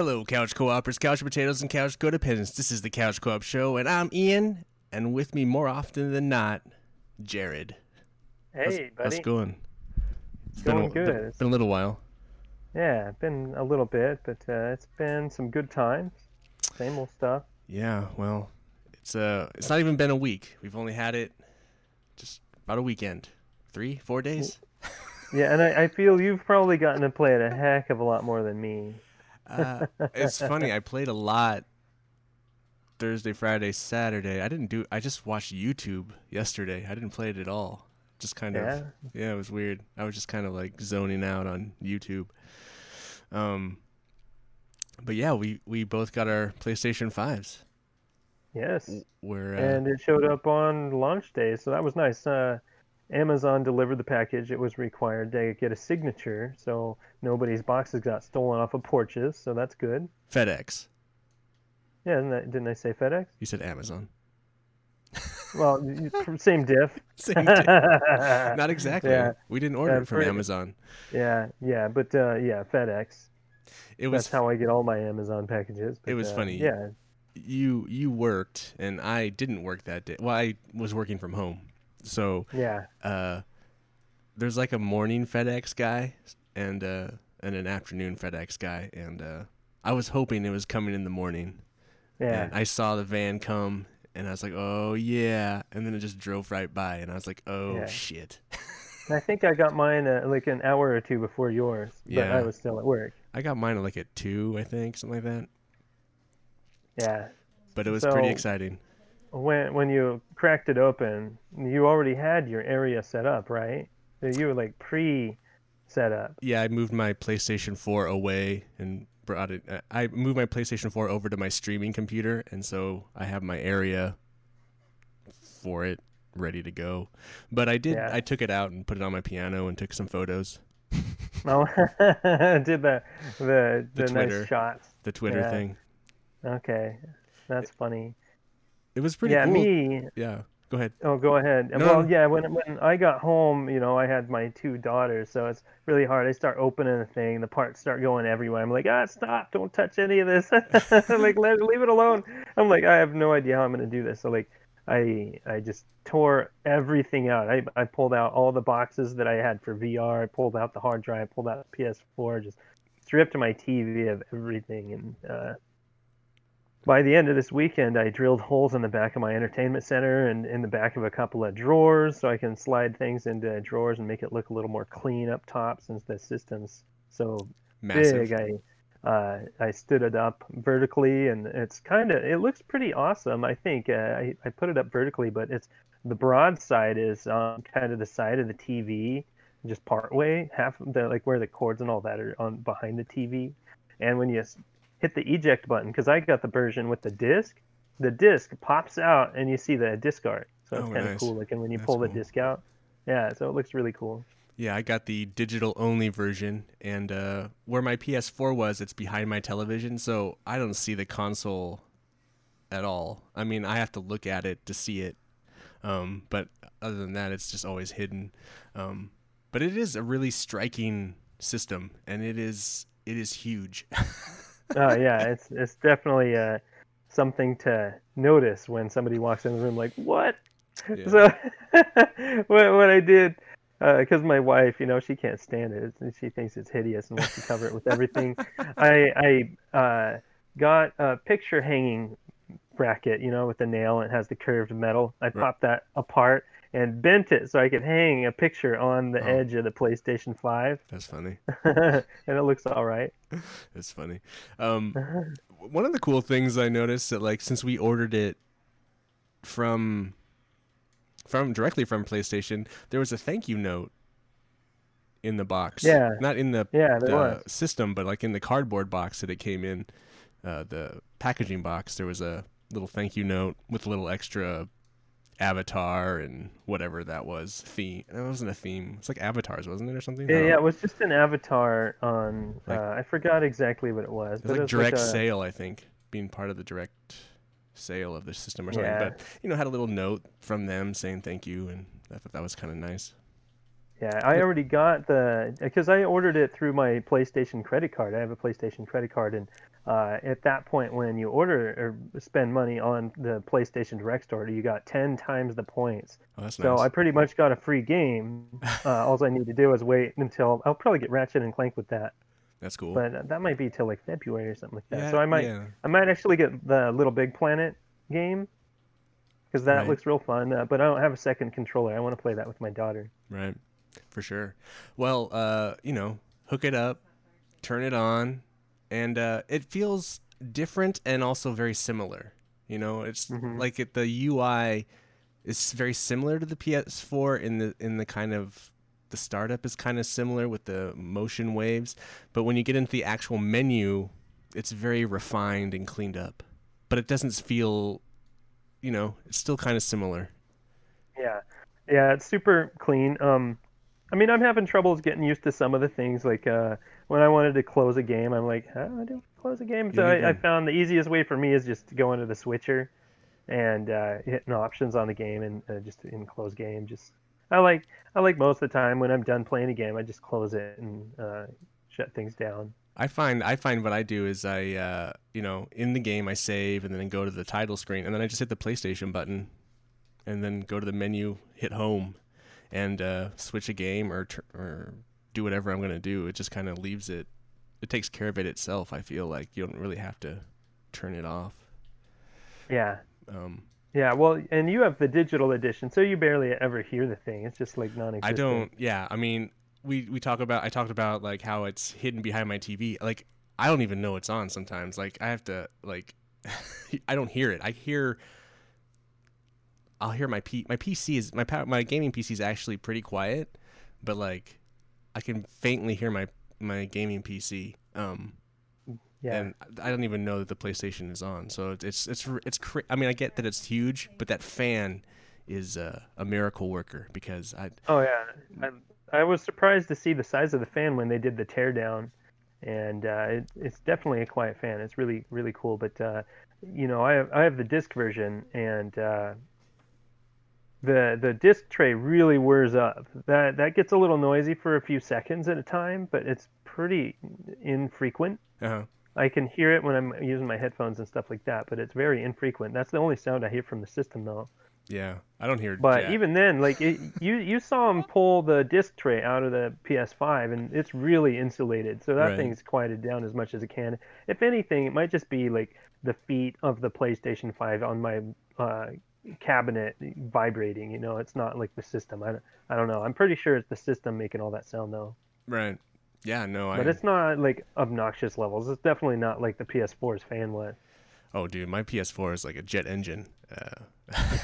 Hello, couch co-opers, couch potatoes, and couch codependents. This is the Couch Co-op Show, and I'm Ian, and with me more often than not, Jarrod. Hey, how's, buddy. How's it going? It's Going been a, good. Been, been a little while. Yeah, been a little bit, but uh, it's been some good times. Same old stuff. Yeah, well, it's uh, it's not even been a week. We've only had it just about a weekend, three, four days. Yeah, and I, I feel you've probably gotten to play it a heck of a lot more than me. Uh, it's funny. I played a lot Thursday, Friday, Saturday. I didn't do. I just watched YouTube yesterday. I didn't play it at all. Just kind Yeah. of. Yeah, it was weird. I was just kind of like zoning out on YouTube. Um. But yeah, we we both got our PlayStation fives. Yes. We're uh, And it showed up on launch day, so that was nice. Uh, Amazon delivered the package. It was required to get a signature, so nobody's boxes got stolen off of porches, so that's good. FedEx. Yeah, isn't that, didn't I say FedEx? You said Amazon. Well, same diff. Same thing. Not exactly. Yeah. We didn't order Yeah, it from Amazon. Yeah, yeah, but uh, yeah, FedEx. It was That's how I get all my Amazon packages. It was uh, funny. Yeah, you you worked and I didn't work that day. Well, I was working from home. So, yeah, uh there's like a morning FedEx guy and uh and an afternoon FedEx guy and uh I was hoping it was coming in the morning. yeah. And I saw the van come and I was like, "Oh, yeah." And then it just drove right by and I was like, "Oh, Yeah. shit." I think I got mine uh, like an hour or two before yours, but Yeah. I was still at work. I got mine like at 2, I think, something like that. Yeah. But it was pretty exciting. When when you cracked it open, you already had your area set up, right? You were like pre set up. Yeah, I moved my PlayStation 4 away and brought it. I moved my PlayStation 4 over to my streaming computer, and so I have my area for it ready to go. But I did. Yeah. I took it out and put it on my piano and took some photos. Oh, did the the The the, Twitter. nice shots. The Twitter Yeah. thing. Okay, that's funny. It was pretty yeah, cool. me. Yeah. Go ahead. Oh, go ahead. No, well, no. yeah, when when I got home, you know, I had my two daughters, so it's really hard. I start opening the thing, the parts start going everywhere. I'm like, ah, stop! Don't touch any of this. I'm like, Let, leave it alone. I'm like, I have no idea how I'm gonna do this. So like, I I just tore everything out. I I pulled out all the boxes that I had for VR. I pulled out the hard drive. Pulled out the PS4. Just stripped my TV of everything and. uh by the end of this weekend, I drilled holes in the back of my entertainment center and in the back of a couple of drawers so I can slide things into drawers and make it look a little more clean up top since the system's so Massive. big. I uh, I stood it up vertically and it's kind of it looks pretty awesome. I think uh, I I put it up vertically, but it's the broad side is on kind of the side of the TV, just part way, half of the like where the cords and all that are on behind the TV, and when you hit the eject button, because I got the version with the disc, the disc pops out and you see the disc art, so it's Oh, kind of nice. cool looking when you That's pull the cool. disc out. Yeah, so it looks really cool. Yeah, I got the digital only version, and uh, where my PS4 was, it's behind my television, so I don't see the console at all. I mean, I have to look at it to see it, um, but other than that, it's just always hidden. Um, but it is a really striking system, and it is it is huge. oh yeah, it's it's definitely uh, something to notice when somebody walks in the room. Like what? Yeah. So what what I did, because my wife, you know, she can't stand it. It's- She thinks it's hideous and wants to cover it with everything. I I uh, got a picture hanging bracket, you know, with the nail. And it has the curved metal. I popped that apart and bent it so I could hang a picture on the Oh. edge of the PlayStation Five, That's funny. and it looks all right. That's funny. Um, one of the cool things I noticed that like since we ordered it from from directly from PlayStation, there was a thank you note in the box. Yeah. Not in the, Yeah, the system, but like in the cardboard box that it came in, uh, the packaging box, there was a little thank you note with a little extra avatar and whatever that was theme. It wasn't a theme. It's like avatars, wasn't it, or something? Yeah, yeah, it was just an avatar on. Like- uh, I forgot exactly what it was. It was like it was direct a- sale, I think, being part of the direct sale of the system or something. Yeah. But you know, had a little note from them saying thank you, and I thought that was kind of nice. Yeah, I already got the because I ordered it through my PlayStation credit card. I have a PlayStation credit card, and uh, at that point when you order or spend money on the PlayStation Direct store, you got 10 times the points. Oh, that's So nice. I pretty much got a free game. Uh, all I need to do is wait until I'll probably get Ratchet and Clank with that, That's cool. but that might be till like February or something like that. yeah, so I might yeah. I might actually get the Little Big Planet game because that Right. looks real fun. Uh, but I don't have a second controller. I want to play that with my daughter. Right. For sure. Well, uh, you know, hook it up, turn it on, and uh, it feels different and also very similar. You know, it's Mhm. like it, the UI is very similar to the PS4 in the in the kind of the startup is kind of similar with the motion waves, but when you get into the actual menu, it's very refined and cleaned up. But it doesn't feel, you know, it's still kind of similar. Yeah, yeah, it's super clean. Um, I mean, I'm having troubles getting used to some of the things. Like uh, when I wanted to close a game, I'm like, how do I close a game? So I, I found the easiest way for me is just to go into the switcher and uh, hitting options on the game and uh, just in close game. Just I like I like most of the time when I'm done playing a game, I just close it and uh, shut things down. I find I find what I do is I uh, you know in the game I save and then go to the title screen and then I just hit the PlayStation button and then go to the menu, hit home, and uh, switch a game or tr- or do whatever I'm gonna do. It just kind of leaves it. It takes care of it itself. I feel like you don't really have to turn it off. Yeah, Um, yeah. Well, and you have the digital edition, so you barely ever hear the thing. It's just like non-existent. I don't. Yeah, I mean, we we talk about. I talked about like how it's hidden behind my TV. Like I don't even know it's on sometimes. Like I have to like, I don't hear it. I hear. I'll hear my P. My PC is my my gaming PC is actually pretty quiet, but like, I can faintly hear my my gaming PC. Um, Yeah. and I don't even know that the PlayStation is on. So it's it's it's. Cra- I mean, I get that it's huge, but that fan is uh, a miracle worker because I Oh yeah, I, I was surprised to see the size of the fan when they did the teardown, and uh, it, it's definitely a quiet fan. It's really really cool. But uh, you know, I have I have the disc version, and uh, the the disc tray really wears up. That that gets a little noisy for a few seconds at a time, but it's pretty infrequent. uh I can hear it when I'm using my headphones and stuff like that, but it's very infrequent. That's the only sound I hear from the system though. Yeah, I don't hear. It. But even then, like it, you you saw him pull the disc tray out of the PS5, and it's really insulated, so that Right. thing's quieted down as much as it can. If anything, it might just be like the feet of the PlayStation 5 on my uh, cabinet vibrating. You know, it's not like the system. I don't, I don't know. I'm pretty sure it's the system making all that sound though. right, yeah, no, But I. it's not like obnoxious levels. It's definitely not like the PS4's fan was. Oh, dude, my PS4 is like a jet engine. Uh,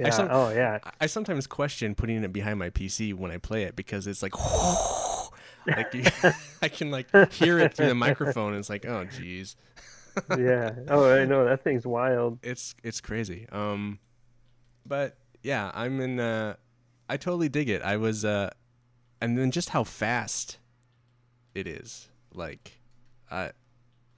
Yeah. I, some, oh yeah. I sometimes question putting it behind my PC when I play it because it's like, like you, I can like hear it through the microphone. And it's like, oh, geez, yeah. Oh, I know that thing's wild. it's it's crazy. Um, but yeah, I'm in. Uh, I totally dig it. I was, uh, and then just how fast it is. Like, I.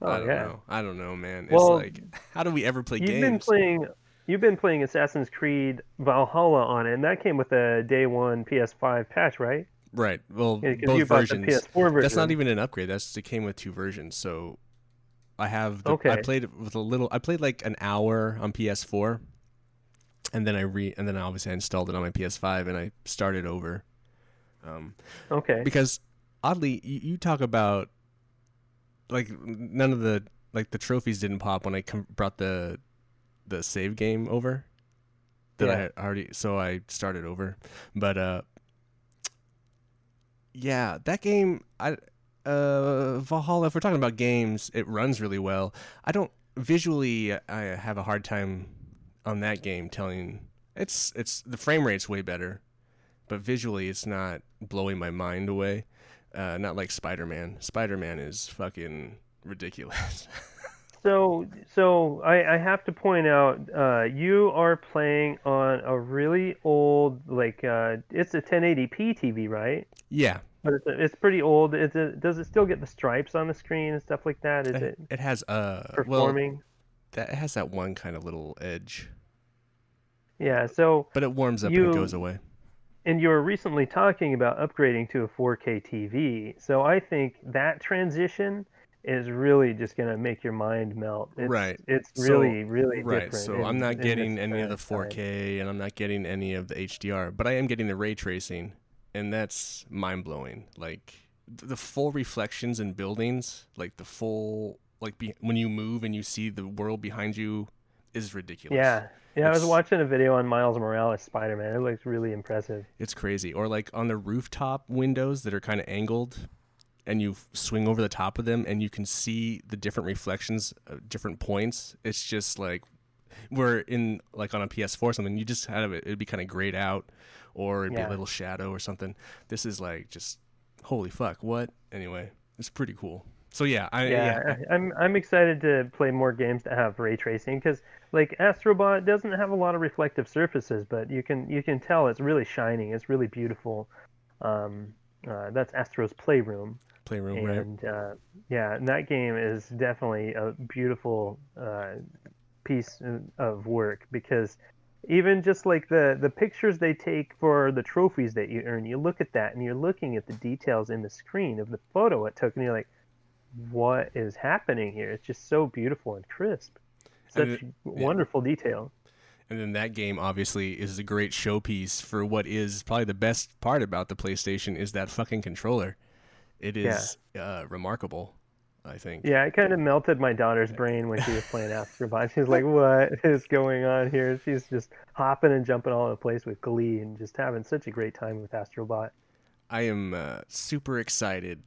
Oh I don't yeah. know. I don't know, man. It's Well, like, how do we ever play You've games? been playing. You've been playing Assassin's Creed Valhalla on it, and that came with a day one PS5 patch, right? Right. Well, Yeah, both versions. the PS4 version. That's not even an upgrade. That's it came with two versions. So I have. The, I played with a little. I played like an hour on PS4, and then I re and then obviously I installed it on my PS5 and I started over. Um, Okay. because oddly, you, you talk about like none of the like the trophies didn't pop when I com- brought the the save game over that I had already so I started over but uh yeah that game I uh Valhalla if we're talking about games it runs really well I don't visually I have a hard time on that game telling it's it's the frame rate's way better but visually it's not blowing my mind away uh, not like Spider-Man. Spider-Man is fucking ridiculous. So, so I, I have to point out, uh, you are playing on a really old, like, uh, it's a 1080p TV, right? yeah, But it's, it's pretty old. Is it, does it still get the stripes on the screen and stuff like that? Is it, it it has uh well performing? that it has that one kind of little edge, Yeah. So, but it warms up and it goes away. and you were recently talking about upgrading to a 4K TV. So I think that transition is really just gonna make your mind melt. It's, Right. It's So- really, really Right. different. So in- I'm not getting any of the 4K and I'm not getting any of the HDR, but I am getting the ray tracing, and that's mind blowing. Like the full reflections in buildings, like the full like be- when you move and you see the world behind you, is ridiculous. Yeah, yeah. I was watching a video on Miles Morales Spider-Man. It looks really impressive. It's crazy. Or like on the rooftop windows that are kind of angled and you swing over the top of them and you can see the different reflections at different points. It's just like we're in like on a PS4 or something, you just have it it'd be kind of grayed out or it'd be a little shadow or something. This is like just holy fuck, what? Anyway, it's pretty cool. So yeah, I yeah, yeah, I'm I'm excited to play more games that have ray tracing because like Astrobot doesn't have a lot of reflective surfaces, but you can you can tell it's really shining. It's really beautiful. Um, uh, that's Astro's Playroom, playroom, right? and uh, yeah, and that game is definitely a beautiful uh, piece of work because even just like the the pictures they take for the trophies that you earn, you look at that and you're looking at the details in the screen of the photo it took, and you're like, what is happening here? It's just so beautiful and crisp. Such And wonderful detail. And then that game obviously is a great showpiece for what is probably the best part about the PlayStation is that fucking controller. It is uh, remarkable, I think. Yeah, it kind of melted my daughter's brain when she was playing Astrobot. She's like, "What is going on here?" She's just hopping and jumping all over the place with glee and just having such a great time with Astrobot. I am uh, super excited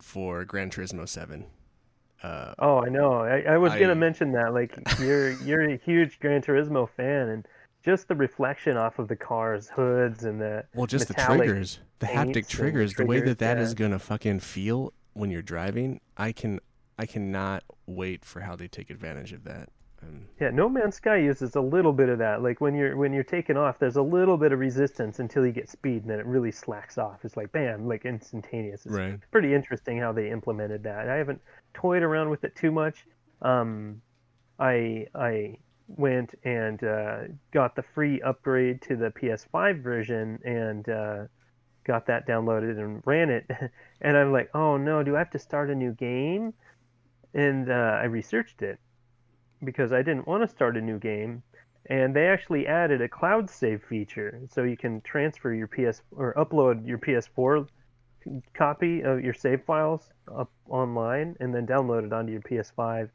for Gran Turismo 7. Uh, Oh, I know. I, I was I- gonna mention that. Like, you're you're a huge Gran Turismo fan, and just the reflection off of the cars' hoods and the well, just the triggers, the haptic triggers, the way that that is yeah. gonna fucking feel when you're driving. I can, I cannot wait for how they take advantage of that. Um, Yeah, No Man's Sky uses a little bit of that. Like when you're when you're taking off, there's a little bit of resistance until you get speed, and then it really slacks off. It's like bam, like instantaneous. It's right. pretty interesting how they implemented that. I haven't toyed around with it too much. Um, I I went and uh, got the free upgrade to the PS5 version and uh, got that downloaded and ran it. and I'm like, oh no, do I have to start a new game? And uh, I researched it because I didn't want to start a new game. And they actually added a cloud save feature, so you can transfer your PS or upload your PS4 copy of your save files up online and then download it onto your PS5.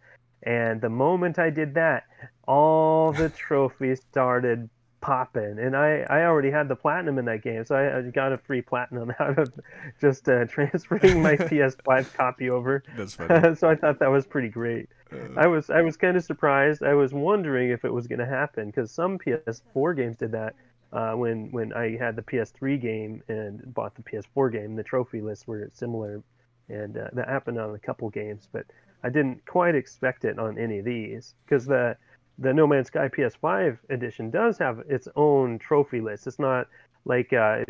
And the moment I did that, all the trophies started popping. And I, I already had the platinum in that game, so I, I got a free platinum out of just uh, transferring my PS5 copy over. That's funny. so I thought that was pretty great. I was I was kind of surprised. I was wondering if it was going to happen because some PS4 games did that. Uh, when when I had the PS3 game and bought the PS4 game, the trophy lists were similar, and uh, that happened on a couple games. But I didn't quite expect it on any of these because the the No Man's Sky PS5 edition does have its own trophy list. It's not like uh,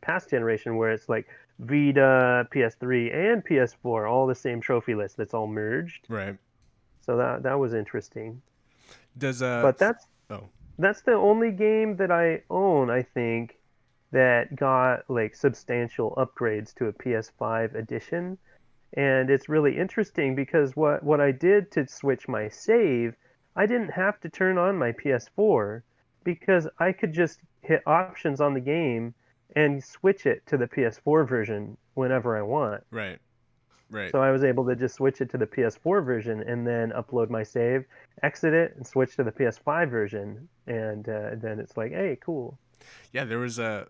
past generation where it's like Vita, PS3, and PS4 all the same trophy list that's all merged. right. So that that was interesting. Does uh? But that's oh. that's the only game that I own, I think, that got like substantial upgrades to a PS5 edition. And it's really interesting because what what I did to switch my save, I didn't have to turn on my PS4 because I could just hit options on the game and switch it to the PS4 version whenever I want. right. Right. So I was able to just switch it to the PS4 version and then upload my save, exit it, and switch to the PS5 version, and uh, then it's like, hey, cool. Yeah, there was a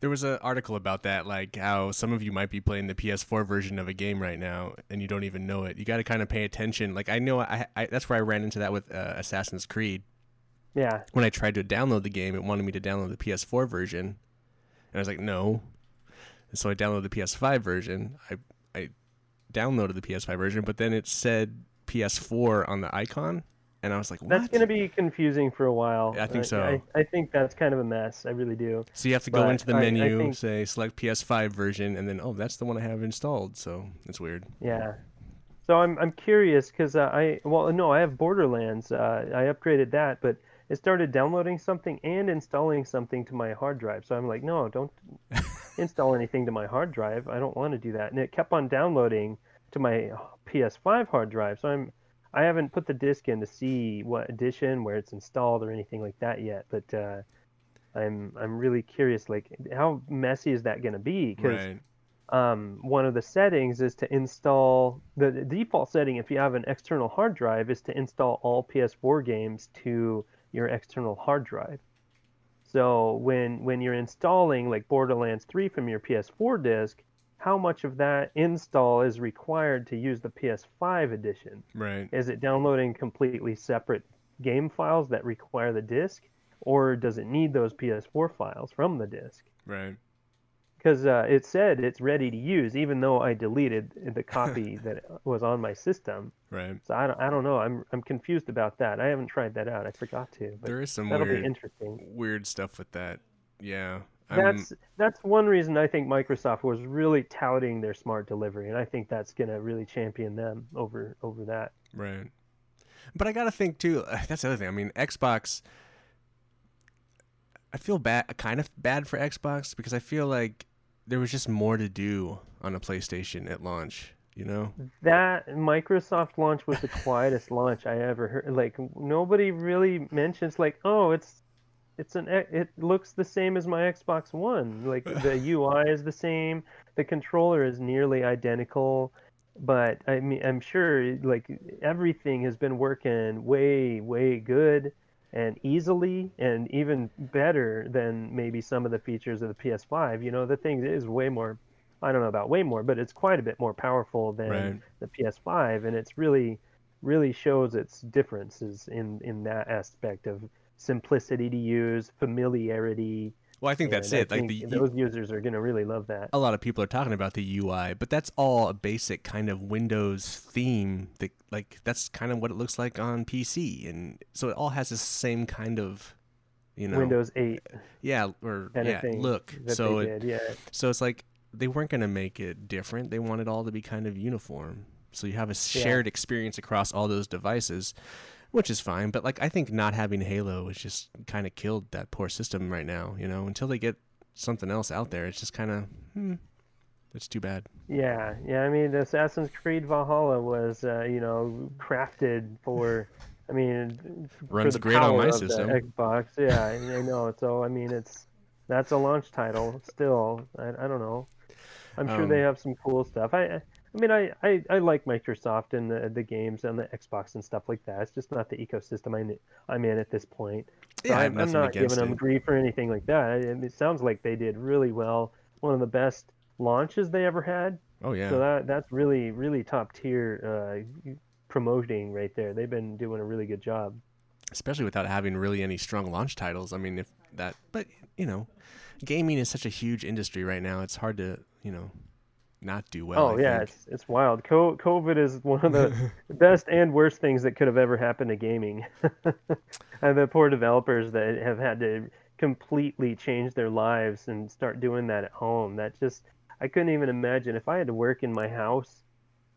there was an article about that, like how some of you might be playing the PS4 version of a game right now and you don't even know it. You got to kind of pay attention. Like I know, I, I that's where I ran into that with uh, Assassin's Creed. Yeah, When I tried to download the game, it wanted me to download the PS4 version, and I was like, no. And so I downloaded the PS5 version. I I downloaded the PS5 version, but then it said PS4 on the icon, and I was like, what? that's gonna be confusing for a while. I think so. I, I think that's kind of a mess. I really do. So you have to go But into the I- I menu, think- say select PS5 version, and then oh, that's the one I have installed. So it's weird. Yeah. So I'm I'm curious because uh, I well no I have Borderlands. Uh, I upgraded that, but it started downloading something and installing something to my hard drive. So I'm like, no, don't install anything to my hard drive. I don't want to do that. And it kept on downloading to my PS5 hard drive. So I'm I haven't put the disc in to see what edition, where it's installed, or anything like that yet. But uh, I'm I'm really curious, like how messy is that going to be? Because Right. um, one of the settings is to install the, the default setting if you have an external hard drive is to install all PS4 games to your external hard drive. So when when you're installing like Borderlands 3 from your PS4 disk, how much of that install is required to use the PS5 edition? Right. Is it downloading completely separate game files that require the disk, or does it need those PS4 files from the disk? Right. because uh, it said it's ready to use, even though I deleted the copy that was on my system. Right. So I don't, I don't know. I'm, I'm confused about that. I haven't tried that out. I forgot to, but There is some that'll weird be interesting. weird stuff with that. Yeah. That's that's one reason I think Microsoft was really touting their smart delivery, and I think that's gonna really champion them over over that. Right. But I gotta think too. That's the other thing. I mean, Xbox. I feel bad, kind of bad for Xbox because I feel like there was just more to do on a PlayStation at launch. You know? That Microsoft launch was the quietest launch I ever heard. Like nobody really mentions like, oh, it's it's an it looks the same as my Xbox One. Like the UI is the same, the controller is nearly identical, but I mean I'm sure like everything has been working way way good and easily and even better than maybe some of the features of the PS5. You know, the thing is way more I don't know about way more, but it's quite a bit more powerful than Right. the PS5 and it's really really shows its differences in in that aspect of simplicity to use, familiarity. Well, I think that's I it. Like think the those users are going to really love that. a lot of people are talking about the UI, but that's all a basic kind of Windows theme. That like that's kind of what it looks like on PC, and so it all has the same kind of, you know, Windows 8 yeah, or kind yeah, look. So it, did. Yeah. so it's like they weren't gonna make it different. They wanted all to be kind of uniform. So you have a shared experience across all those devices, which is fine. But like I think not having Halo has just kind of killed that poor system right now. You know, until they get something else out there, it's just kind of hmm, it's too bad. Yeah, yeah. I mean, Assassin's Creed Valhalla was, uh, you know, crafted for. I mean, for Runs the great on my system. Xbox. Yeah, I know. So I mean, it's that's a launch title. Still, I, I don't know. I'm sure they Um, have some cool stuff. I, I I mean, I, I, I like Microsoft and the the games and the Xbox and stuff like that. It's just not the ecosystem I'm I'm in at this point. So Yeah, I I'm, I'm not giving them it. grief or anything like that. I- It sounds like they did really well. One of the best launches they ever had. Oh yeah. So that that's really really top tier uh, promoting right there. They've been doing a really good job. especially without having really any strong launch titles. I mean, if that, but you know, gaming is such a huge industry right now. It's hard to, you know, not do well. oh I yeah, think. it's it's wild. Co- COVID is one of the best and worst things that could have ever happened to gaming. and the poor developers that have had to completely change their lives and start doing that at home. That just I couldn't even imagine if I had to work in my house.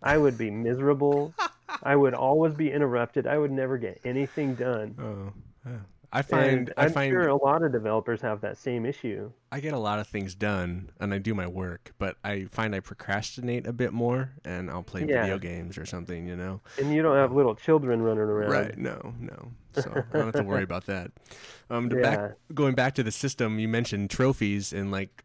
I would be miserable. I would always be interrupted. I would never get anything done. Oh, yeah. I find and I I'm find sure a lot of developers have that same issue. I get a lot of things done and I do my work, but I find I procrastinate a bit more and I'll play Yeah. video games or something, you know. And you don't have little children running around. Right? No, no. So I don't have to worry about that. Um, to back going back to the system, you mentioned trophies and like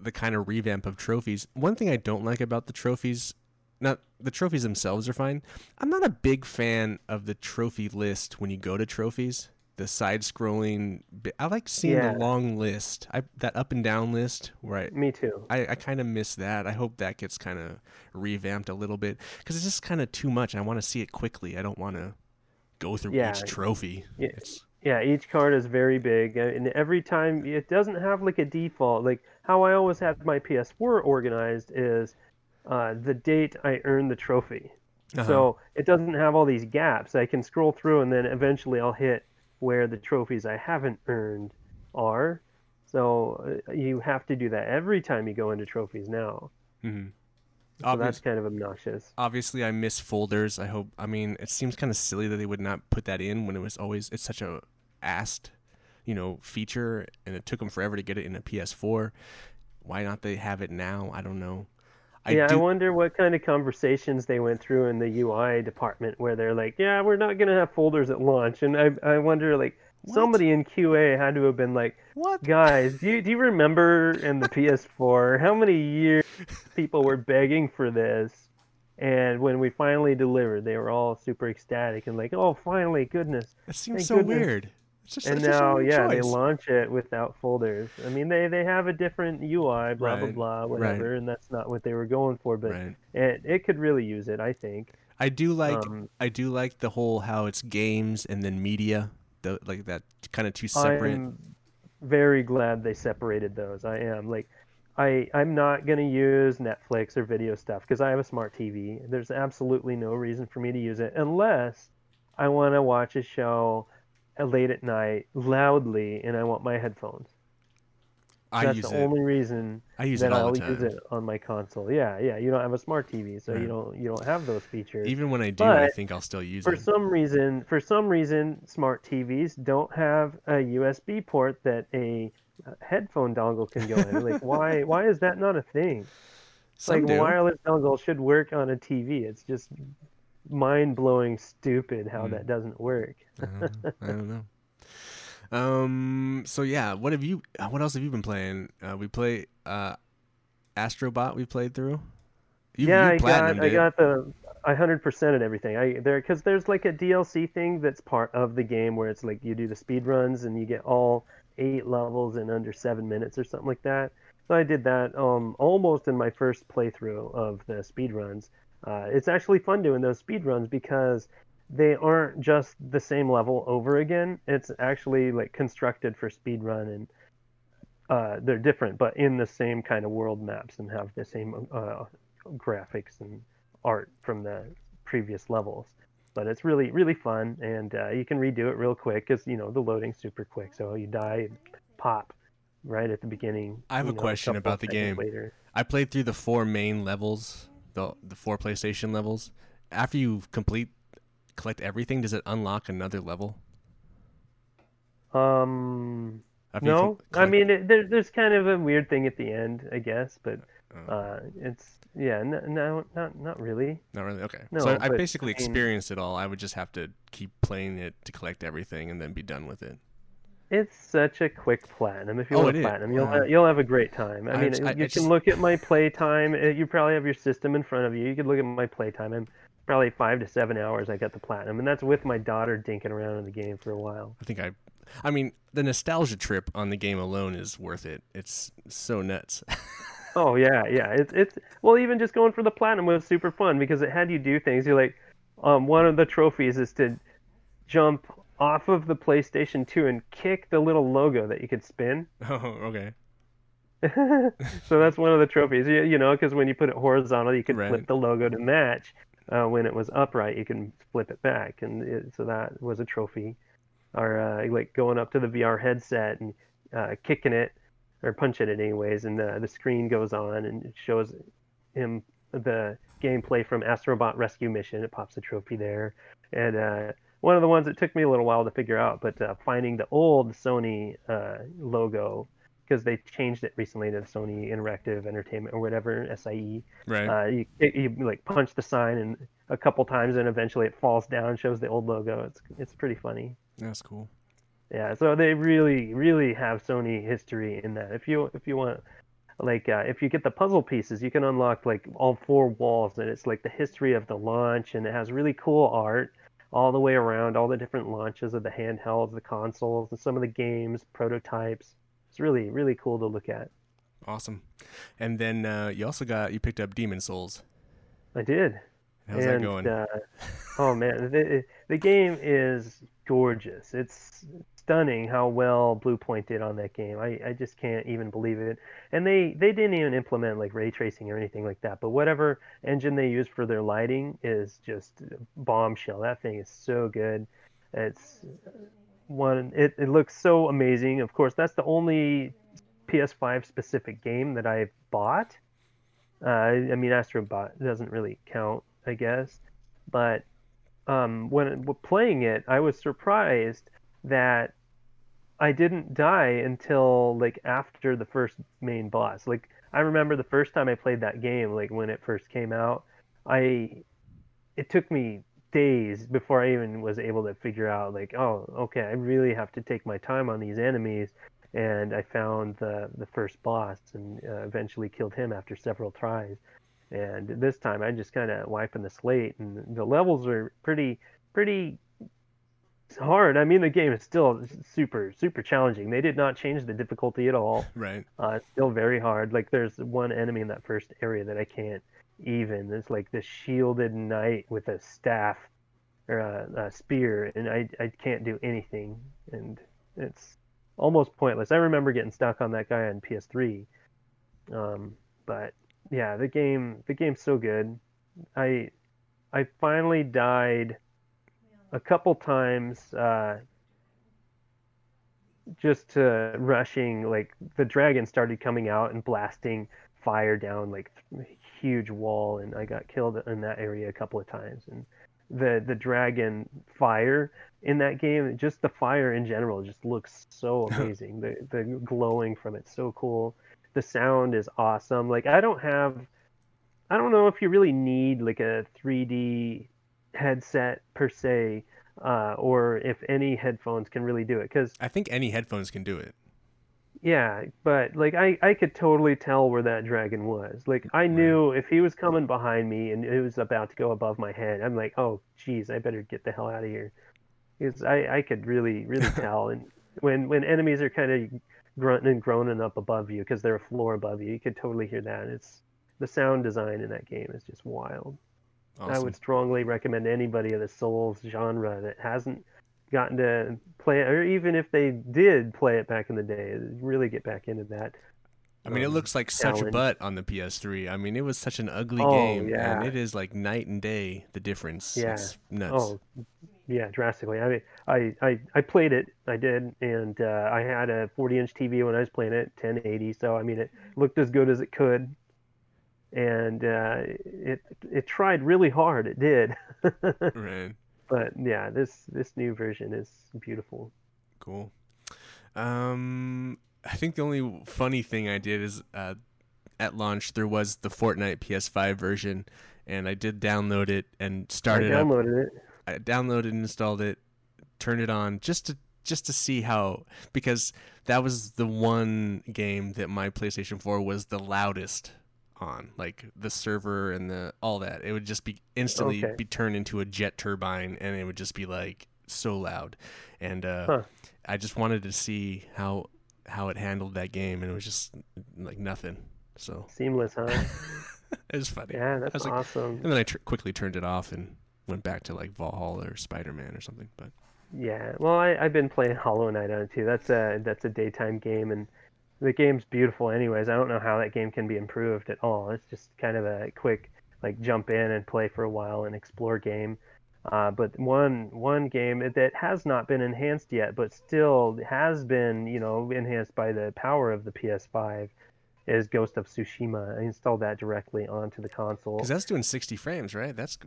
the kind of revamp of trophies. One thing I don't like about the trophies, not the trophies themselves are fine. I'm not a big fan of the trophy list when you go to trophies. The side-scrolling. I like seeing Yeah. the long list. I that up and down list I Me too. I, I kind of miss that. I hope that gets kind of revamped a little bit because it's just kind of too much. I want to see it quickly. I don't want to go through Yeah. each trophy. Yeah. It's, Yeah, each card is very big, and every time it doesn't have like a default. Like how I always have my PS4 organized is uh, the date I earned the trophy. uh-huh. So it doesn't have all these gaps. I can scroll through, and then eventually I'll hit where the trophies I haven't earned are. So uh, you have to do that every time you go into trophies now. Mhm. So Obvious- that's kind of obnoxious. obviously I miss folders. I hope. I mean, it seems kind of silly that they would not put that in when it was always. It's such a asked, you know, feature, and it took them forever to get it in a PS4. Why not they have it now? I don't know. I yeah, I wonder what kind of conversations they went through in the UI department where they're like, "Yeah, we're not gonna have folders at launch," and I I wonder like What? somebody in QA had to have been like, What? "Guys, do you do you remember in the PS4 how many years people were begging for this?" And when we finally delivered, they were all super ecstatic and like, "Oh, finally, goodness!" That seems so goodness. weird. It's just And it's such a now, weird yeah, they launch it without folders. I mean, they they have a different UI, blah blah Right, blah, right. whatever, and that's not what they were going for. But Right. it it could really use it, I think. I do like Um, I do like the whole how it's games and then media, the like that kind of two separate. I'm very glad they separated those. I am like, I I'm not gonna use Netflix or video stuff because I have a smart TV. There's absolutely no reason for me to use it unless I want to watch a show late at night loudly and I want my headphones. I That's use the it. only reason I use that it all I'll the use it on my console. Yeah, yeah. You don't have a smart TV, so Right. you don't you don't have those features. Even when I do, I think I'll still use for it. For some reason, for some reason, smart TVs don't have a USB port that a uh, headphone dongle can go in. Like, why? Why is that not a thing? Some like, do. wireless dongle should work on a TV. It's just mind blowing, stupid how Hmm. that doesn't work. I don't know. I don't know. Um. So yeah, what have you? uh, What else have you been playing? Uh, we play uh, Astrobot. We played through. You, yeah, you I got I got the I hundred percent at everything. I there because there's like a DLC thing that's part of the game where it's like you do the speed runs and you get all eight levels in under seven minutes or something like that. So I did that um almost in my first playthrough of the speed runs. Uh, it's actually fun doing those speed runs because they aren't just the same level over again. It's actually like constructed for speed run and uh, they're different, but in the same kind of world maps and have the same uh, graphics and art from the previous levels. But it's really really fun, and uh, you can redo it real quick because you know the loading's super quick. So you die, pop, right at the beginning. I have a know, question about the game. Later. I played through the four main levels, the the four PlayStation levels. After you complete collect everything, does it unlock another level? Um, After no, co- I mean it, there, there's kind of a weird thing at the end, I guess, but Oh. uh, it's yeah, no, no, not not really. Not really. Okay. No, so I, I basically I mean- experienced it all. I would just have to keep playing it to collect everything and then be done with it. It's such a quick platinum. If you Oh, want to is. platinum, you'll ha- you'll have a great time. I I mean, just- I- you I can just- look at my play time. uh, You probably have your system in front of you. You could look at my play time. I'm probably five to seven hours. I got the platinum, and that's with my daughter dinking around in the game for a while. I think I, I mean, the nostalgia trip on the game alone is worth it. It's so nuts. Oh yeah, yeah. It's it's well, even just going for the platinum was super fun because it had you do things. You're like, um, one of the trophies is to jump off of the PlayStation 2 and kick the little logo that you could spin. oh, okay. so that's one of the trophies. You, you know, because when you put it horizontal, you could Right. flip the logo to match. Uh, when it was upright, you can flip it back, and it, so that was a trophy. Or uh, like going up to the VR headset and uh, kicking it or punching it anyways, and the the screen goes on and it shows him the gameplay from Astrobot Rescue Mission. It pops a trophy there, and uh, one of the ones that took me a little while to figure out, but uh, finding the old Sony uh, logo because they changed it recently to Sony Interactive Entertainment or whatever SIE. Right. Uh, you, you like punch the sign and a couple times, and eventually it falls down, shows the old logo. It's it's pretty funny. That's cool. Yeah, so they really, really have Sony history in that. If you if you want, like, uh, if you get the puzzle pieces, you can unlock like all four walls, and it's like the history of the launch, and it has really cool art all the way around, all the different launches of the handhelds, the consoles, and some of the games, prototypes. It's really, really cool to look at. Awesome. And then uh, you also got you picked up Demon's Souls. I did. How's and, that going? Uh, oh man, the, the game is gorgeous. It's stunning how well Bluepoint did on that game. I, I just can't even believe it. And they, they didn't even implement like ray tracing or anything like that. But whatever engine they use for their lighting is just bombshell. That thing is so good. It's one. It, it looks so amazing. Of course, that's the only PS5 specific game that I've bought. Uh, I mean, Astrobot doesn't really count, I guess. But um, when when playing it, I was surprised that I didn't die until like after the first main boss. Like I remember the first time I played that game, like when it first came out, I it took me days before I even was able to figure out like, oh, okay, I really have to take my time on these enemies. And I found the the first boss and uh, eventually killed him after several tries. And this time I just kind of wiping the slate, and the levels are pretty pretty hard. I mean, the game is still super super challenging. They did not change the difficulty at all. Right. Uh, it's still very hard. Like there's one enemy in that first area that I can't even. It's like the shielded knight with a staff or a, a spear, and I I can't do anything, and it's almost pointless. I remember getting stuck on that guy on PS3. Um, but yeah, the game the game's so good. I I finally died a couple times uh, just to rushing like the dragon started coming out and blasting fire down like huge wall and I got killed in that area a couple of times. And the the dragon fire in that game just the fire in general just looks so amazing. The the glowing from it's so cool. The sound is awesome. Like I don't have I don't know if you really need like a 3D headset per se uh, or if any headphones can really do it because I think any headphones can do it. yeah, but like I, I could totally tell where that dragon was. Like I knew if he was coming behind me and it was about to go above my head, I'm like, oh, geez, I better get the hell out of here. Because I, I could really, really tell. And when when enemies are kind of grunting and groaning up above you because they're a floor above you, you could totally hear that. It's the sound design in that game is just wild. Awesome. I would strongly recommend anybody of the Souls genre that hasn't gotten to play it, or even if they did play it back in the day, really get back into that. I mean, it um, looks like such a butt on the PS3. I mean, it was such an ugly Oh, game, yeah. and it is like night and day the difference. Yeah. It's nuts. Oh, yeah, drastically. I mean, I, I, I played it, I did, and uh, I had a 40-inch TV when I was playing it, 1080. So I mean, it looked as good as it could, and uh, it it tried really hard. It did, Right. but yeah, this this new version is beautiful. Cool. Um, I think the only funny thing I did is uh, at launch there was the Fortnite PS5 version, and I did download it and started. I it up. downloaded it. I downloaded and installed it, turned it on just to just to see how because that was the one game that my PlayStation 4 was the loudest on like the server and the all that it would just be instantly Okay. be turned into a jet turbine and it would just be like so loud and uh Huh. I just wanted to see how how it handled that game and it was just like nothing so Seamless, huh? it was funny Yeah, that's like- awesome. and then I tr- quickly turned it off and went back to like Valhalla or Spider-Man or something but Yeah, well, I, I've been playing Hollow Knight on it too. That's a that's a daytime game, and the game's beautiful. Anyways, I don't know how that game can be improved at all. It's just kind of a quick like jump in and play for a while and explore game. Uh, but one one game that has not been enhanced yet, but still has been you know enhanced by the power of the PS5, is Ghost of Tsushima. I installed that directly onto the console. Because that's doing 60 frames, right? That's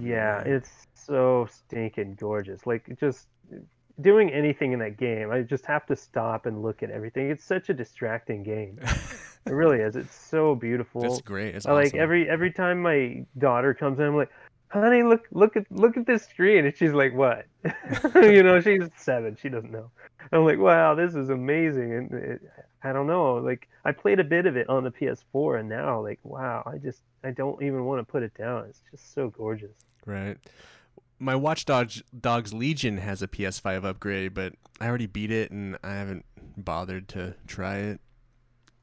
Yeah, it's so stinking gorgeous. Like just doing anything in that game, I just have to stop and look at everything. It's such a distracting game. It really is. It's so beautiful. That's great. It's I like awesome. every every time my daughter comes in, I'm like, "Honey, look look at look at this screen," and she's like, "What?" you know, she's seven. She doesn't know. I'm like, "Wow, this is amazing." And it, I don't know. Like I played a bit of it on the PS4, and now like, wow, I just I don't even want to put it down. It's just so gorgeous. Right. My Watch Dogs, Dogs Legion has a PS5 upgrade, but I already beat it and I haven't bothered to try it.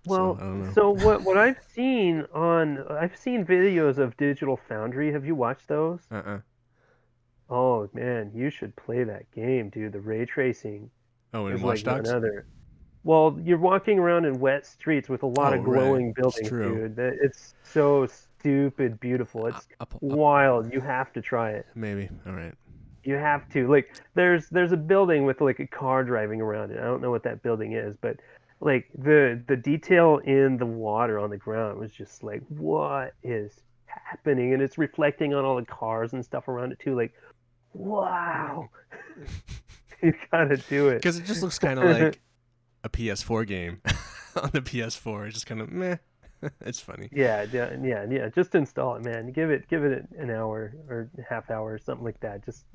Well, so, I don't know. so what what I've seen on I've seen videos of Digital Foundry. Have you watched those? uh-uh. Oh man, you should play that game, dude. The ray tracing Oh, and Watch like Dogs? none other. Well, you're walking around in wet streets with a lot Oh, of right. glowing It's buildings, dude. It's so stupid beautiful. It's Up- up- up- wild. You have to try it. maybe. All right. You have to. Like there's there's a building with like a car driving around it. I don't know what that building is, but like the the detail in the water on the ground was just like what is happening and it's reflecting on all the cars and stuff around it too like wow. you got to do it. Because it just looks kind of like a PS4 game on the PS4. It's just kind of meh. it's funny. Yeah, yeah, yeah, yeah. Just install it, man. Give it, give it an hour or half hour or something like that. Just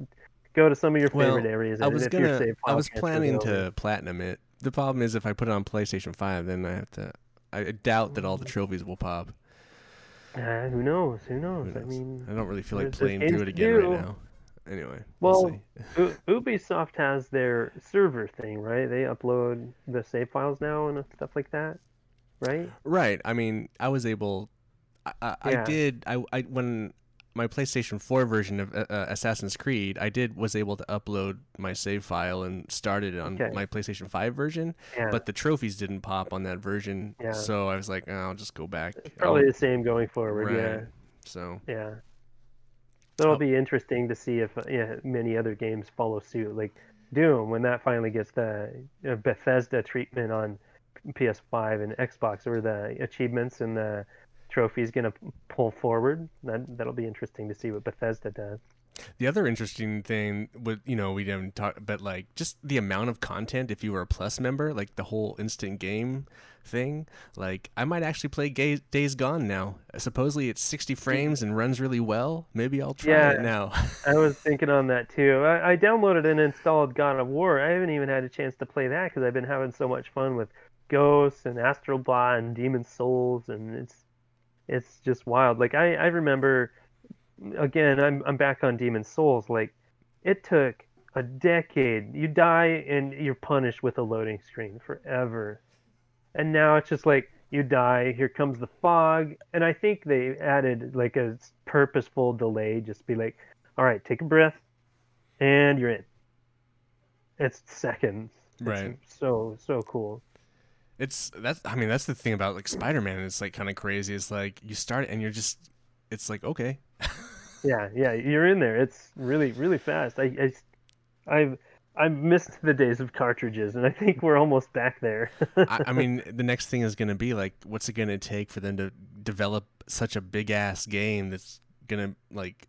go to some of your favorite Well, areas. I was gonna. save I was planning to platinum it. The problem is if I put it on PlayStation Five, then I have to. I doubt that all the trophies will pop. Uh, who knows? Who knows? Who I mean, I don't really feel like playing through it again right now. Anyway, we'll, Well. U- Ubisoft has their server thing, right? They upload the save files now and stuff like that, right? Right. I mean, I was able. I, I, I did. I, I when my PlayStation 4 version of uh, uh, Assassin's Creed, I did was able to upload my save file and started it on Okay. my PlayStation 5 version, Yeah. but the trophies didn't pop on that version. Yeah. So I was like, oh, I'll just go back. Probably I'll- the same going forward. right. Yeah. So Yeah. So it'll Oh. be interesting to see if uh, yeah, many other games follow suit. Like Doom, when that finally gets the uh, Bethesda treatment on PS5 and Xbox, or the achievements and the trophies going to pull forward. That that'll be interesting to see what Bethesda does. the other interesting thing would you know we didn't talk, but like just the amount of content if you were a Plus member, like the whole instant game thing. Like I might actually play Ga- Days Gone now. Supposedly it's 60 frames and runs really well. Maybe I'll try Yeah. it now. I was thinking on that too. I, I downloaded and installed God of War. I haven't even had a chance to play that because I've been having so much fun with Ghosts and Astro Bot and Demon's Souls, and it's it's just wild. Like I, I remember, again, I'm I'm back on Demon's Souls. Like it took a decade. You die and you're punished with a loading screen forever, and now it's just like you die. Here comes the fog, and I think they added like a purposeful delay. Just be like, all right, take a breath, and you're in. It's seconds. It's Right. so so cool. It's that's I mean that's the thing about like Spider-Man it's like kind of crazy. It's like you start and you're just it's like okay. Yeah, yeah, you're in there. It's really, really fast. I, I, I've, I've missed the days of cartridges, and I think we're almost back there. I, I mean the next thing is going to be like what's it going to take for them to develop such a big ass game that's going to like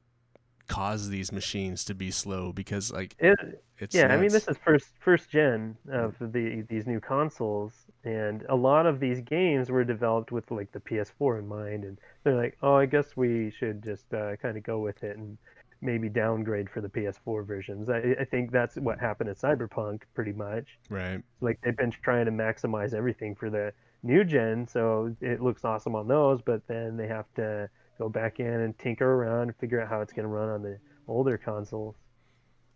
cause these machines to be slow because like it, it's yeah, I mean, this is first first gen of the these new consoles, and a lot of these games were developed with like the PS4 in mind, and they're like, oh, I guess we should just uh, kind of go with it and maybe downgrade for the PS4 versions. I, I think that's what happened at Cyberpunk, pretty much. right. like they've been trying to maximize everything for the new gen so it looks awesome on those but then they have to go back in and tinker around and figure out how it's going to run on the older consoles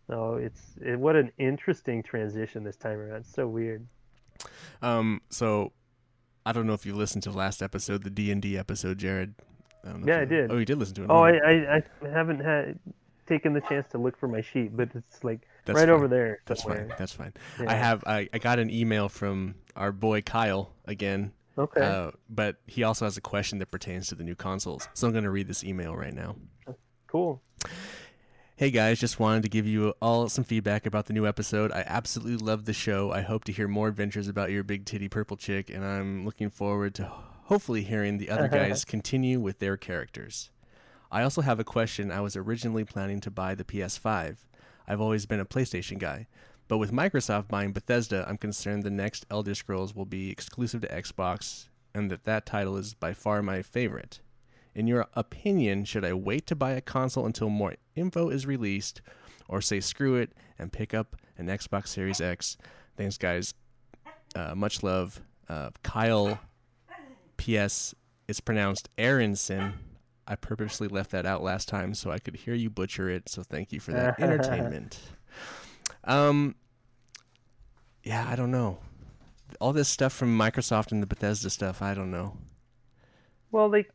so it's it, what an interesting transition this time around it's so weird Um so I don't know if you listened to the last episode, the D&D episode, Jarrod. I don't know if Yeah, I did. Oh, you did listen to it. oh I. I i haven't had taken the chance to look for my sheet but it's like That's right fine. over there That's fine. That's fine. Yeah. I have I, I got an email from our boy Kyle again. okay Uh, but he also has a question that pertains to the new consoles. So I'm going to read this email right now. cool Hey guys, just wanted to give you all some feedback about the new episode. I absolutely love the show. I hope to hear more adventures about your big titty purple chick, and I'm looking forward to hopefully hearing the other guys continue with their characters. I also have a question. I was originally planning to buy the PS5. I've always been a PlayStation guy. But with Microsoft buying Bethesda, I'm concerned the next Elder Scrolls will be exclusive to Xbox and that that title is by far my favorite. In your opinion, should I wait to buy a console until more info is released or say screw it and pick up an Xbox Series X? Thanks, guys. Uh, much love. Uh, Kyle, P.S. It's pronounced Aronson. I purposely left that out last time so I could hear you butcher it, so thank you for that entertainment. Um, yeah, I don't know. All this stuff from Microsoft and the Bethesda stuff, I don't know. Well, like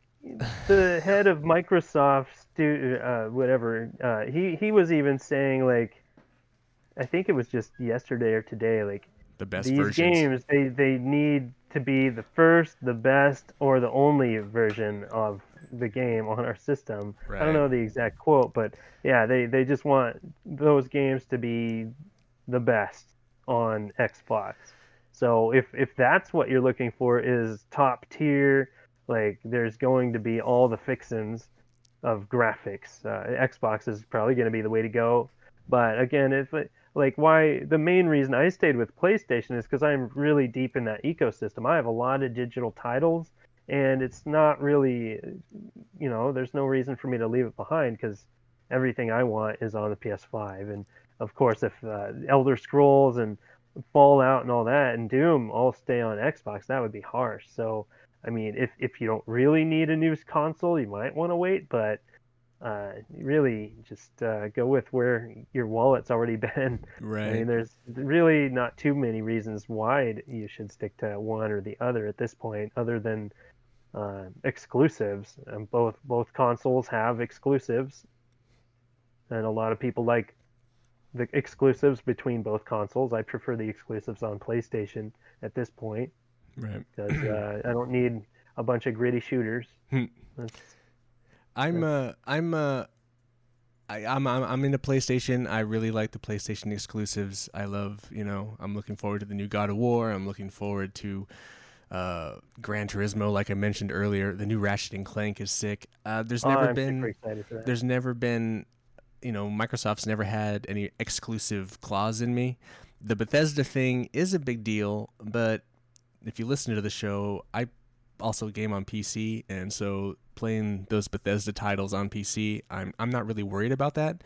the head of Microsoft, uh, whatever, uh, he he was even saying like, I think it was just yesterday or today, like The best these versions. games they they need to be the first, the best, or the only version of the game on our system. I don't know the exact quote, but yeah, they they just want those games to be the best on Xbox. So if if that's what you're looking for is top tier, like there's going to be all the fixins of graphics. Uh, Xbox is probably going to be the way to go. But again, if like why the main reason I stayed with PlayStation is because I'm really deep in that ecosystem. I have a lot of digital titles, and it's not really, you know, there's no reason for me to leave it behind because everything I want is on the PS5. And of course, if uh, Elder Scrolls and Fallout and all that and Doom all stay on Xbox, that would be harsh. So, I mean, if if you don't really need a new console, you might want to wait, but uh, really just uh, go with where your wallet's already been. Right. I mean, there's really not too many reasons why you should stick to one or the other at this point, other than uh, exclusives. And both both consoles have exclusives, and a lot of people like the exclusives between both consoles. I prefer the exclusives on PlayStation at this point Right. because uh, I don't need a bunch of gritty shooters. That's, I'm uh I'm uh I, I'm, I'm I'm into PlayStation. I really like the PlayStation exclusives. I love, you know, I'm looking forward to the new God of War. I'm looking forward to uh, Gran Turismo, like I mentioned earlier. The new Ratchet and Clank is sick. Uh, there's oh, never I'm been super excited for that. there's never been you know microsoft's never had any exclusive clause in me the bethesda thing is a big deal but if you listen to the show i also game on pc and so playing those bethesda titles on pc i'm, I'm not really worried about that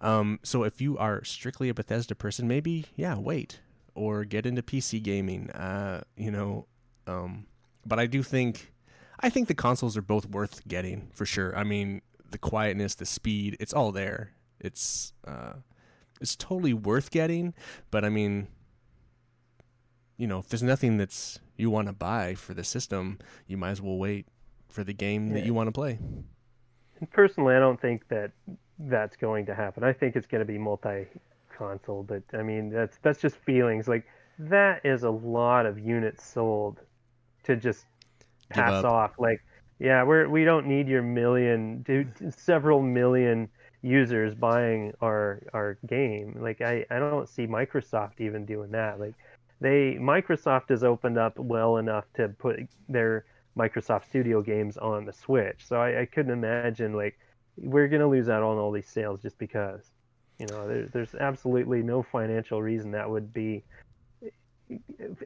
um, so if you are strictly a bethesda person maybe yeah wait or get into pc gaming uh, you know um, but i do think i think the consoles are both worth getting for sure i mean the quietness, the speed, it's all there. It's uh, it's totally worth getting, but I mean, you know, if there's nothing that's you want to buy for the system, you might as well wait for the game that you want to play. Personally, I don't think that that's going to happen. I think it's going to be multi-console, but I mean that's that's just feelings. Like that is a lot of units sold to just pass off. Like, yeah, we're we don't need your million, dude, several million users buying our our game. Like I I don't see Microsoft even doing that. Like they Microsoft has opened up well enough to put their Microsoft Studio games on the Switch. So I, I couldn't imagine like we're gonna lose out on all these sales just because. You know, there, there's absolutely no financial reason that would be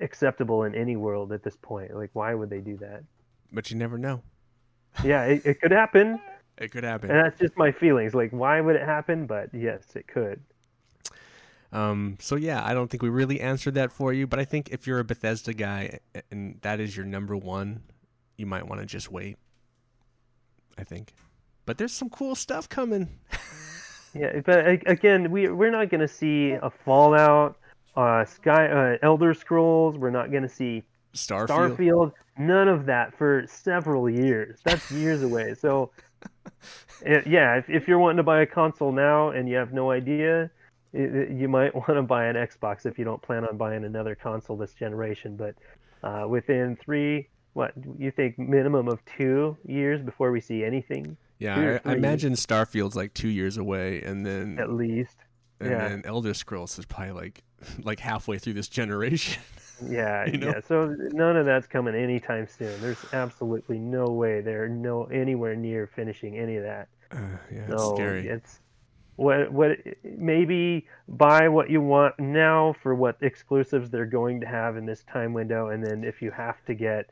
acceptable in any world at this point. Like, why would they do that? But you never know. Yeah, it, it could happen, It could happen. and that's just my feelings. Like, why would it happen? But yes, it could. Um, so yeah, I don't think we really answered that for you, but I think if you're a Bethesda guy and that is your number one, you might want to just wait. I think. But there's some cool stuff coming. Yeah, but again, we we're not gonna see a Fallout, uh, Sky, uh, Elder Scrolls. We're not gonna see Starfield. Starfield. None of that for several years. That's years away. So, it, yeah, if, if you're wanting to buy a console now and you have no idea, you might want to buy an Xbox if you don't plan on buying another console this generation. But uh, within three, what you think minimum of two years before we see anything, Yeah, I, I imagine Starfield's like two years away, and then at least. and yeah. then Elder Scrolls is probably like like halfway through this generation. Yeah, You know? yeah. So none of that's coming anytime soon. There's absolutely no way they're no anywhere near finishing any of that. Uh, yeah, it's scary. it's what what maybe buy what you want now for what exclusives they're going to have in this time window, and then if you have to get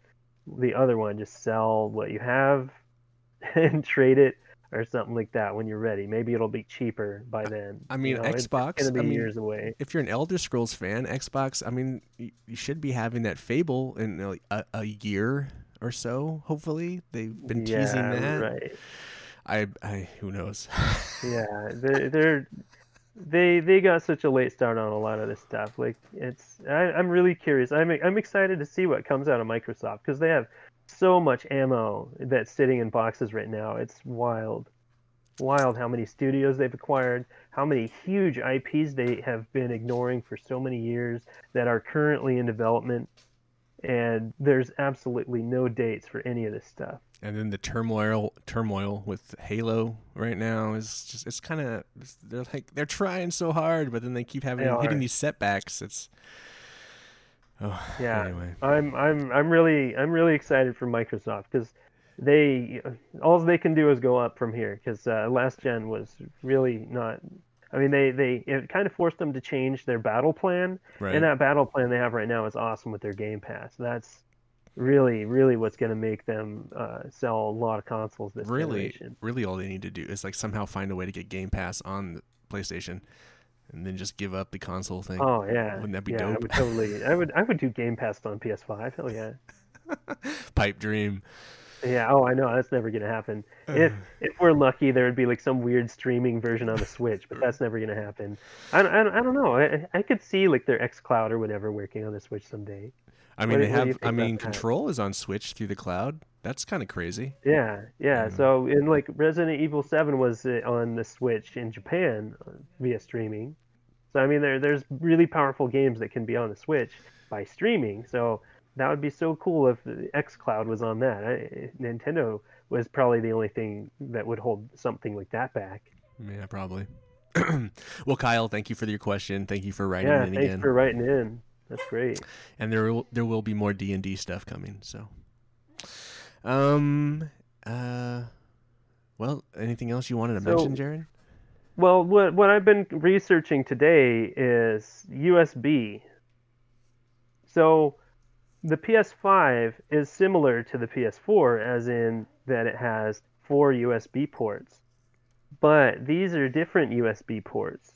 the other one, just sell what you have and trade it or something like that when you're ready. Maybe it'll be cheaper by then. I mean, you know, Xbox, gonna be I mean, years away. If you're an Elder Scrolls fan, Xbox, I mean, you, you should be having that Fable in a, a year or so. Hopefully, they've been teasing yeah, that. right. I, I, who knows? yeah they're, they're they they got such a late start on a lot of this stuff. Like it's I, i'm really curious. I'm i'm excited to see what comes out of microsoft because they have so much ammo that's sitting in boxes right now. It's wild. Wild how many studios they've acquired how many huge ips they have been ignoring for so many years that are currently in development. And there's absolutely no dates for any of this stuff and then the turmoil, turmoil with Halo right now is just, it's kind of, they're like, they're trying so hard, but then they keep having, They hitting these setbacks. It's, oh, Yeah. anyway. I'm I'm I'm really I'm really excited for Microsoft because they all they can do is go up from here because uh, last gen was really not. I mean, they they it kind of forced them to change their battle plan, Right. and that battle plan they have right now is awesome with their Game Pass. That's really, really what's going to make them uh, sell a lot of consoles this Really, generation. really, all they need to do is like somehow find a way to get Game Pass on the PlayStation, and then just give up the console thing. Oh yeah, Wouldn't that be yeah, I dope? would totally. I would. I would do Game Pass on PS5. Hell yeah. Pipe dream. Yeah. Oh, I know. That's never gonna happen. If if we're lucky, there would be like some weird streaming version on the Switch, but that's never gonna happen. I, don't- I, don't- I don't know. I, I could see like their XCloud or whatever working on the Switch someday. I mean, they what you have. I mean. Control is on Switch through the cloud. That's kind of crazy. Yeah, yeah. So in like Resident Evil Seven was uh, on the Switch in Japan uh, via streaming. So I mean, there there's really powerful games that can be on the Switch by streaming. So that would be so cool if the XCloud was on that. I, Nintendo was probably the only thing that would hold something like that back. Yeah, probably. well, Kyle, thank you for your question. Thank you for writing yeah, in thanks again. for writing in. That's great. and there will there will be more D and D stuff coming. So, um, uh, well, anything else you wanted to So- mention, Jarrod? Well, what what I've been researching today is USB. So, the PS5 is similar to the PS4, as in that it has four USB ports, but these are different USB ports.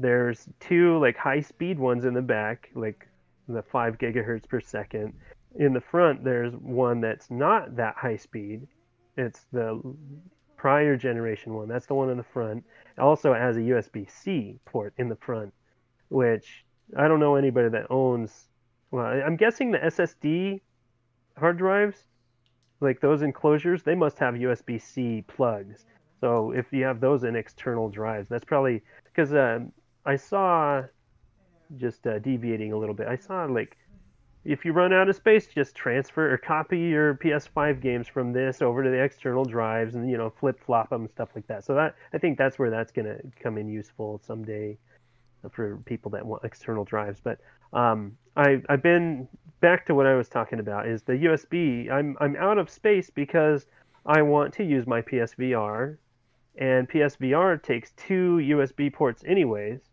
There's two like high-speed ones in the back, like the five gigahertz per second. In the front, there's one that's not that high speed. It's the prior generation one. That's the one in the front. It also has a USB C port in the front, which I don't know anybody that owns. Well, I'm guessing the SSD hard drives, like those enclosures, they must have USB C plugs. So if you have those in external drives, that's probably because um, I saw, just uh, deviating a little bit, I saw like if you run out of space, just transfer or copy your PS5 games from this over to the external drives, and you know flip flop them and stuff like that. So that I think that's where that's gonna come in useful someday for people that want external drives. But um, I I've been back to what I was talking about is the USB. I'm I'm out of space because I want to use my PSVR, and PSVR takes two USB ports anyways.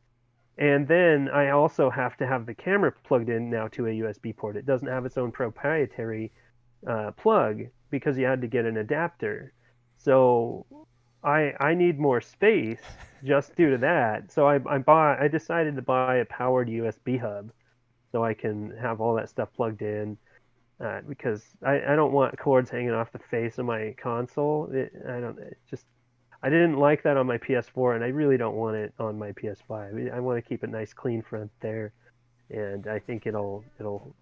And then I also have to have the camera plugged in now to a USB port. It doesn't have its own proprietary uh, plug because you had to get an adapter. So I I need more space just due to that. So I I bought I decided to buy a powered USB hub so I can have all that stuff plugged in. Uh, because I, I don't want cords hanging off the face of my console. It, I don't it just I didn't like that on my PS4, and I really don't want it on my PS5. I want to keep a nice clean front there, and I think it'll it'll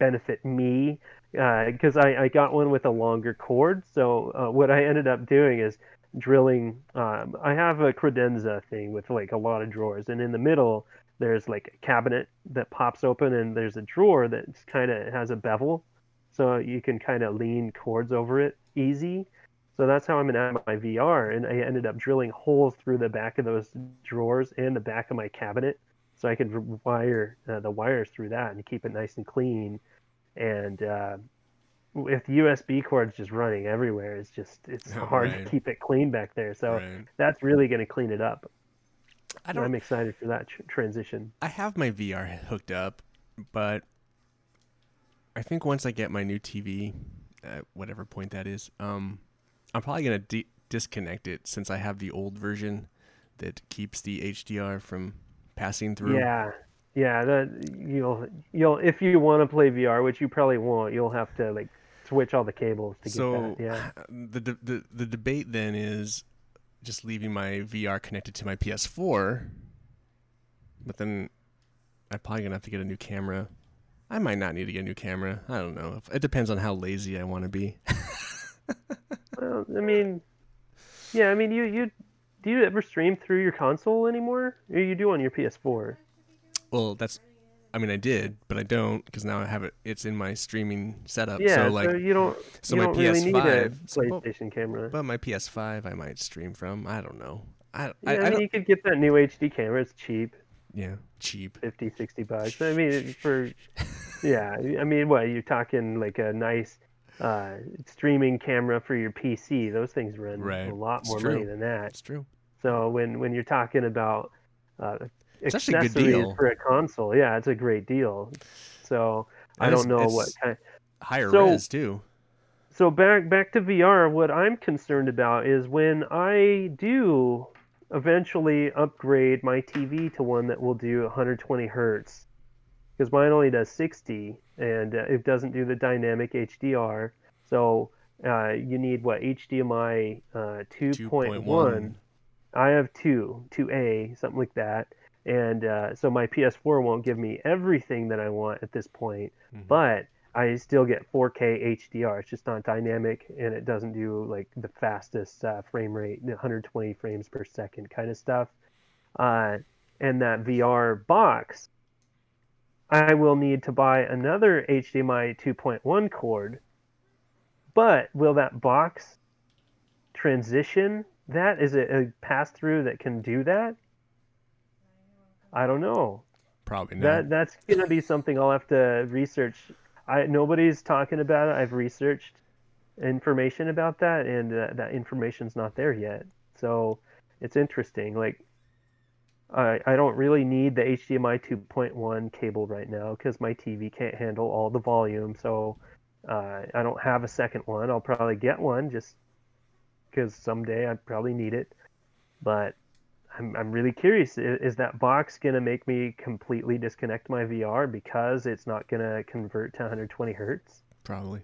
benefit me because I, I got one with a longer cord. So uh, what I ended up doing is drilling. Um, I have a credenza thing with like a lot of drawers, and in the middle there's like a cabinet that pops open, and there's a drawer that kind of has a bevel, so you can kind of lean cords over it easy. So that's how I'm gonna have my VR, and I ended up drilling holes through the back of those drawers and the back of my cabinet, so I could wire uh, the wires through that and keep it nice and clean. And uh, with USB cords just running everywhere, it's just it's Oh, hard right. to keep it clean back there. So right. that's really gonna clean it up. I don't, I'm excited for that tr- transition. I have my VR hooked up, but I think once I get my new TV, at whatever point that is, um, I'm probably gonna de- disconnect it since I have the old version that keeps the HDR from passing through. Yeah, yeah. That you'll you'll if you want to play VR, which you probably won't, you'll have to like switch all the cables to get So that. Yeah. the, de- the the debate then is just leaving my VR connected to my PS4, but then I'm probably gonna have to get a new camera. I might not need to get a new camera. I don't know. It depends on how lazy I want to be. Well, I mean, yeah. I mean, you you do you ever stream through your console anymore? Or you do on your PS4? Well, that's. I mean, I did, but I don't because now I have it. It's in my streaming setup. Yeah. so like, you don't so you my don't really need a PS5 so- PlayStation camera. but my PS5 I might stream from. I don't know. I yeah, I, I, I mean, don't. you could get that new HD camera. It's cheap, Yeah, cheap. 50, 60 bucks. I mean, for yeah. I mean, what you're talking like a nice uh, streaming camera for your PC. Those things run Right. a lot It's more true. money than that. It's true. So when when you're talking about uh, It's actually a good accessories deal. for a console, yeah, it's a great deal. So I, don't know what kind. higher So- res too. so back back to VR. What I'm concerned about is when I do eventually upgrade my TV to one that will do 120 hertz, because mine only does 60 and uh, it doesn't do the dynamic HDR. So uh, you need what HDMI uh, 2.1. 2.1. I have two, 2A, something like that. And uh, so my PS4 won't give me everything that I want at this point, Mhm. but I still get 4K HDR. It's just not dynamic, and it doesn't do like the fastest uh, frame rate, 120 frames per second kind of stuff. Uh, and that VR box, I will need to buy another HDMI 2.1 cord. But will that box transition that? Is it a pass through that can do that? I don't know. Probably not. That that's gonna be something I'll have to research. I nobody's talking about it. I've researched information about that, and uh, that information's not there yet. So it's interesting. Like I I don't really need the HDMI 2.1 cable right now because my TV can't handle all the volume. So uh, I don't have a second one. I'll probably get one just because someday I probably need it. But I'm, I'm really curious. Is, is that box going to make me completely disconnect my VR because it's not going to convert to 120 hertz? Probably.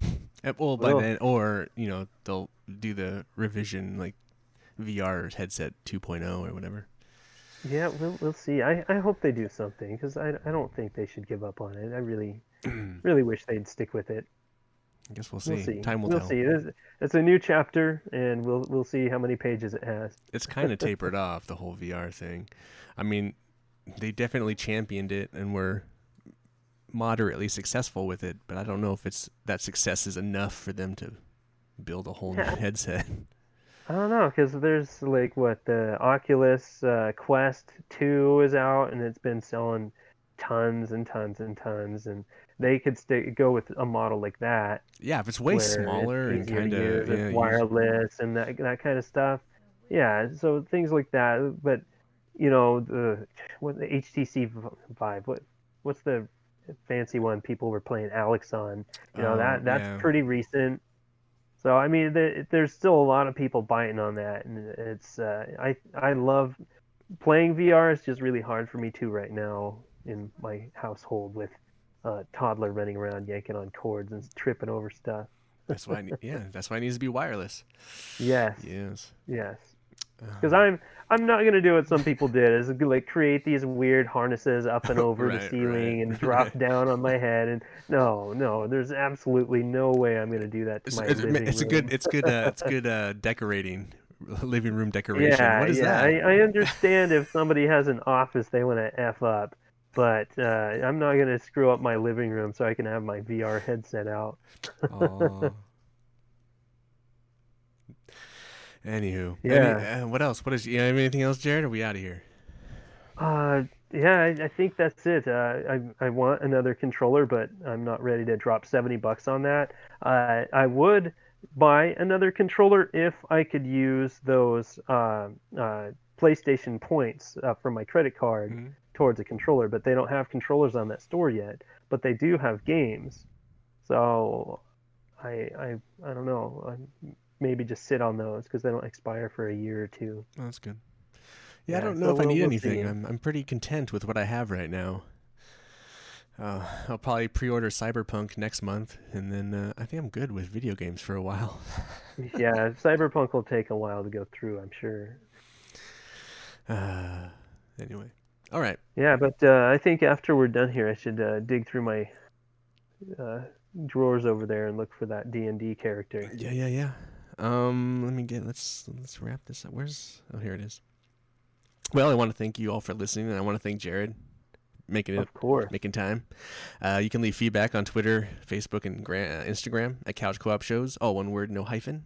Eh, well, by Well- then, or you know, they'll do the revision like VR headset 2.0 or whatever. Yeah, we'll, we'll see. I, I hope they do something because I, I don't think they should give up on it. I really, really wish they'd stick with it. I guess we'll see. We'll see. Time will we'll tell. see. It's, it's a new chapter, and we'll we'll see how many pages it has. It's kind of tapered off the whole VR thing. I mean, they definitely championed it and were moderately successful with it, but I don't know if it's that success is enough for them to build a whole new headset. I don't know because there's like what the Oculus uh, Quest 2 is out and it's been selling tons and tons and tons and they could stay, go with a model like that yeah, if it's way smaller it's and kind of yeah, wireless and that that kind of stuff. Yeah, so things like that. But you know the what the HTC Vive what what's the fancy one people were playing Alyx on? You know Oh, that that's yeah. pretty recent. So I mean, there, there's still a lot of people biting on that, and it's uh, I I love playing VR. It's just really hard for me too right now in my household with a toddler running around yanking on cords and tripping over stuff. That's why. I need, yeah, that's why it needs to be wireless. Yes, Yes. yes. Because I'm I'm not gonna do what some people did is like create these weird harnesses up and over Right, the ceiling right, and drop right. down on my head and no no there's absolutely no way I'm gonna do that to it's, my it's, living it's a good. It's good. Uh, it's good. Uh, decorating, living room decoration. Yeah, what is yeah. that? I, I understand if somebody has an office they want to f up, but uh, I'm not gonna screw up my living room so I can have my VR headset out. Aw. Anywho, any- Yeah. uh, what else? What is? You have anything else, Jarrod? Are we out of here? Uh, yeah, I, I think that's it. Uh, I I want another controller, but I'm not ready to drop seventy bucks on that. Uh, I would buy another controller if I could use those uh, uh, PlayStation points uh, from my credit card Mhm. towards a controller, but they don't have controllers on that store yet. But they do have games, so I I I don't know. I maybe just sit on those because they don't expire for a year or two. Oh, that's good. Yeah, I don't know so if I we'll- need we'll anything. see. I'm I'm pretty content with what I have right now. Uh, I'll probably pre-order Cyberpunk next month, and then uh, I think I'm good with video games for a while. yeah, Cyberpunk will take a while to go through, I'm sure. Uh, anyway, all right. Yeah, but uh, I think after we're done here, I should uh, dig through my uh, drawers over there and look for that D and D character. Yeah, yeah, yeah. Um, let me get let's let's wrap this up. Where's oh here it is. Well, I want to thank you all for listening, and I want to thank Jarrod making it Of course. making time. Uh, you can leave feedback on Twitter, Facebook, and gra- uh, Instagram at Couch Co-op Shows. All one word, no hyphen.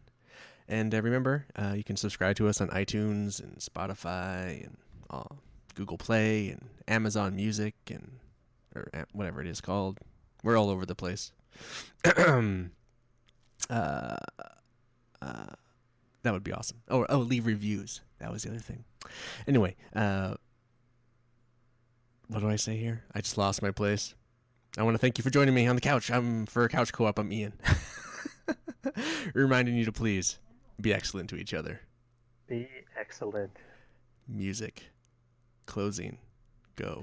And uh, remember, uh, you can subscribe to us on iTunes and Spotify and uh, Google Play and Amazon Music and or uh, whatever it is called. We're all over the place. uh, uh, that would be awesome. Oh, oh, leave reviews. That was the other thing. Anyway, uh, what do I say here? I just lost my place. I want to thank you for joining me on the couch. I'm for a Couch Co-op. I'm Ian. Reminding you to please be excellent to each other. Be excellent. Music. Closing. Go.